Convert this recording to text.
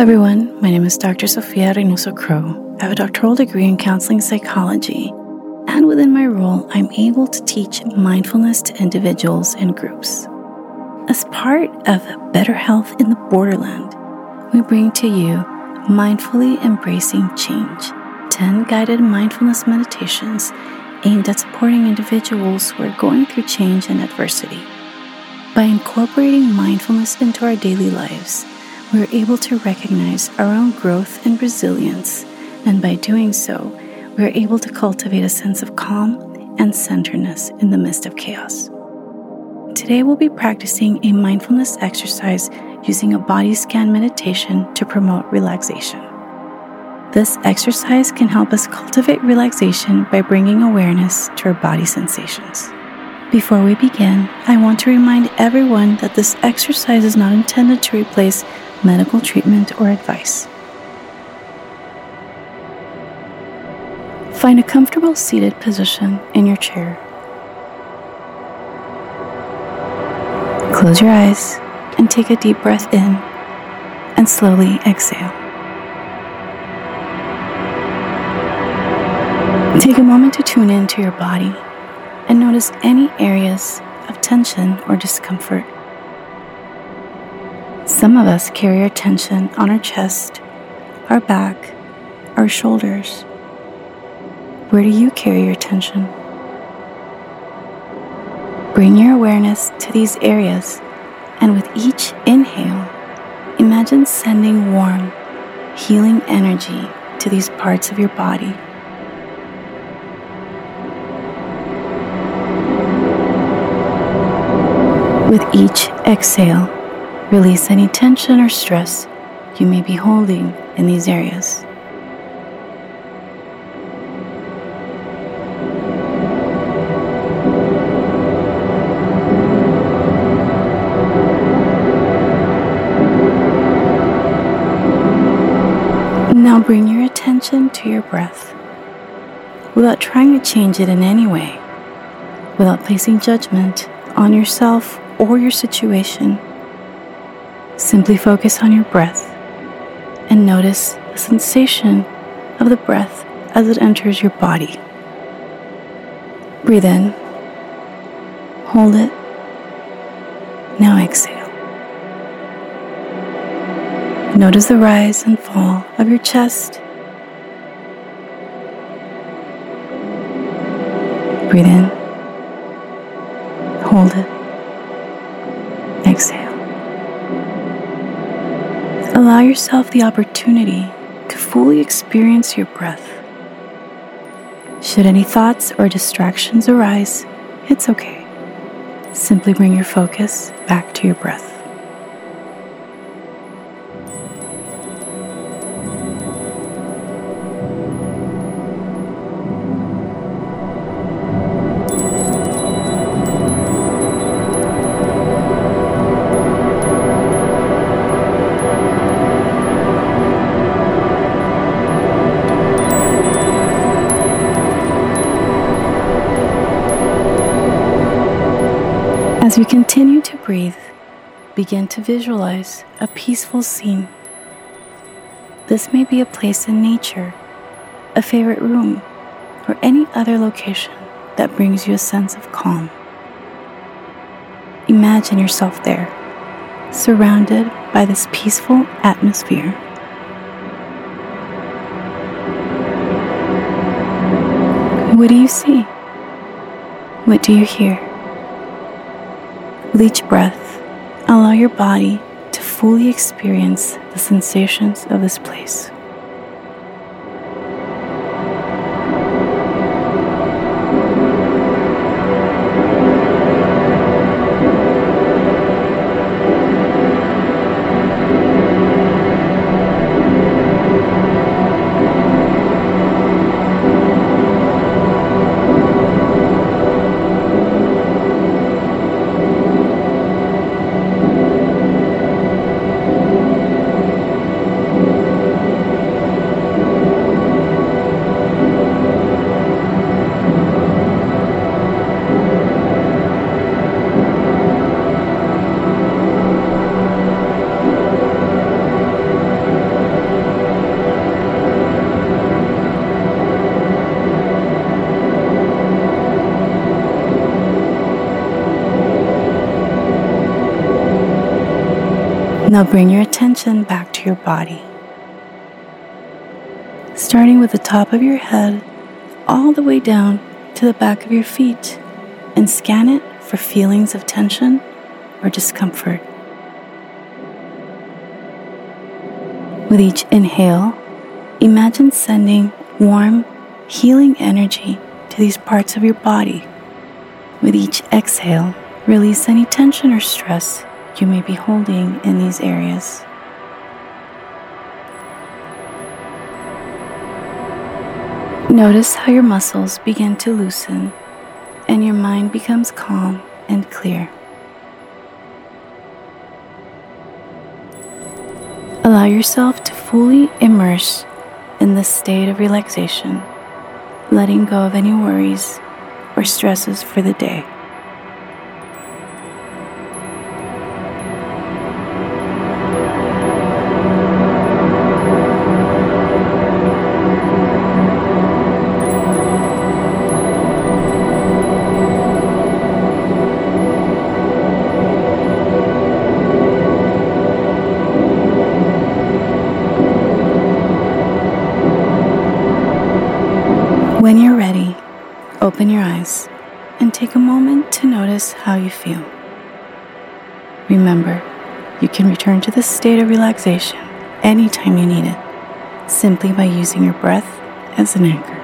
everyone. My name is Dr. Sofia Reynoso Crow. I have a doctoral degree in counseling psychology, and within my role, I'm able to teach mindfulness to individuals and groups. As part of Better Health in the Borderland, we bring to you Mindfully Embracing Change 10 guided mindfulness meditations aimed at supporting individuals who are going through change and adversity. By incorporating mindfulness into our daily lives, we are able to recognize our own growth and resilience, and by doing so, we are able to cultivate a sense of calm and centeredness in the midst of chaos. Today, we'll be practicing a mindfulness exercise using a body scan meditation to promote relaxation. This exercise can help us cultivate relaxation by bringing awareness to our body sensations. Before we begin, I want to remind everyone that this exercise is not intended to replace medical treatment or advice. Find a comfortable seated position in your chair. Close your eyes and take a deep breath in and slowly exhale. Take a moment to tune in to your body and notice any areas of tension or discomfort. Some of us carry our tension on our chest, our back, our shoulders. Where do you carry your tension? Bring your awareness to these areas, and with each inhale, imagine sending warm, healing energy to these parts of your body. With each exhale, release any tension or stress you may be holding in these areas. Now bring your attention to your breath without trying to change it in any way, without placing judgment on yourself or your situation, simply focus on your breath and notice the sensation of the breath as it enters your body. Breathe in, hold it, now exhale. Notice the rise and fall of your chest. Breathe in, hold it yourself the opportunity to fully experience your breath. Should any thoughts or distractions arise, it's okay. Simply bring your focus back to your breath. As we continue to breathe, begin to visualize a peaceful scene. This may be a place in nature, a favorite room, or any other location that brings you a sense of calm. Imagine yourself there, surrounded by this peaceful atmosphere. What do you see? What do you hear? With each breath, allow your body to fully experience the sensations of this place. Now bring your attention back to your body. Starting with the top of your head all the way down to the back of your feet and scan it for feelings of tension or discomfort. With each inhale, imagine sending warm, healing energy to these parts of your body. With each exhale, release any tension or stress you may be holding in these areas. Notice how your muscles begin to loosen and your mind becomes calm and clear. Allow yourself to fully immerse in this state of relaxation, letting go of any worries or stresses for the day. Open your eyes and take a moment to notice how you feel. Remember, you can return to this state of relaxation anytime you need it, simply by using your breath as an anchor.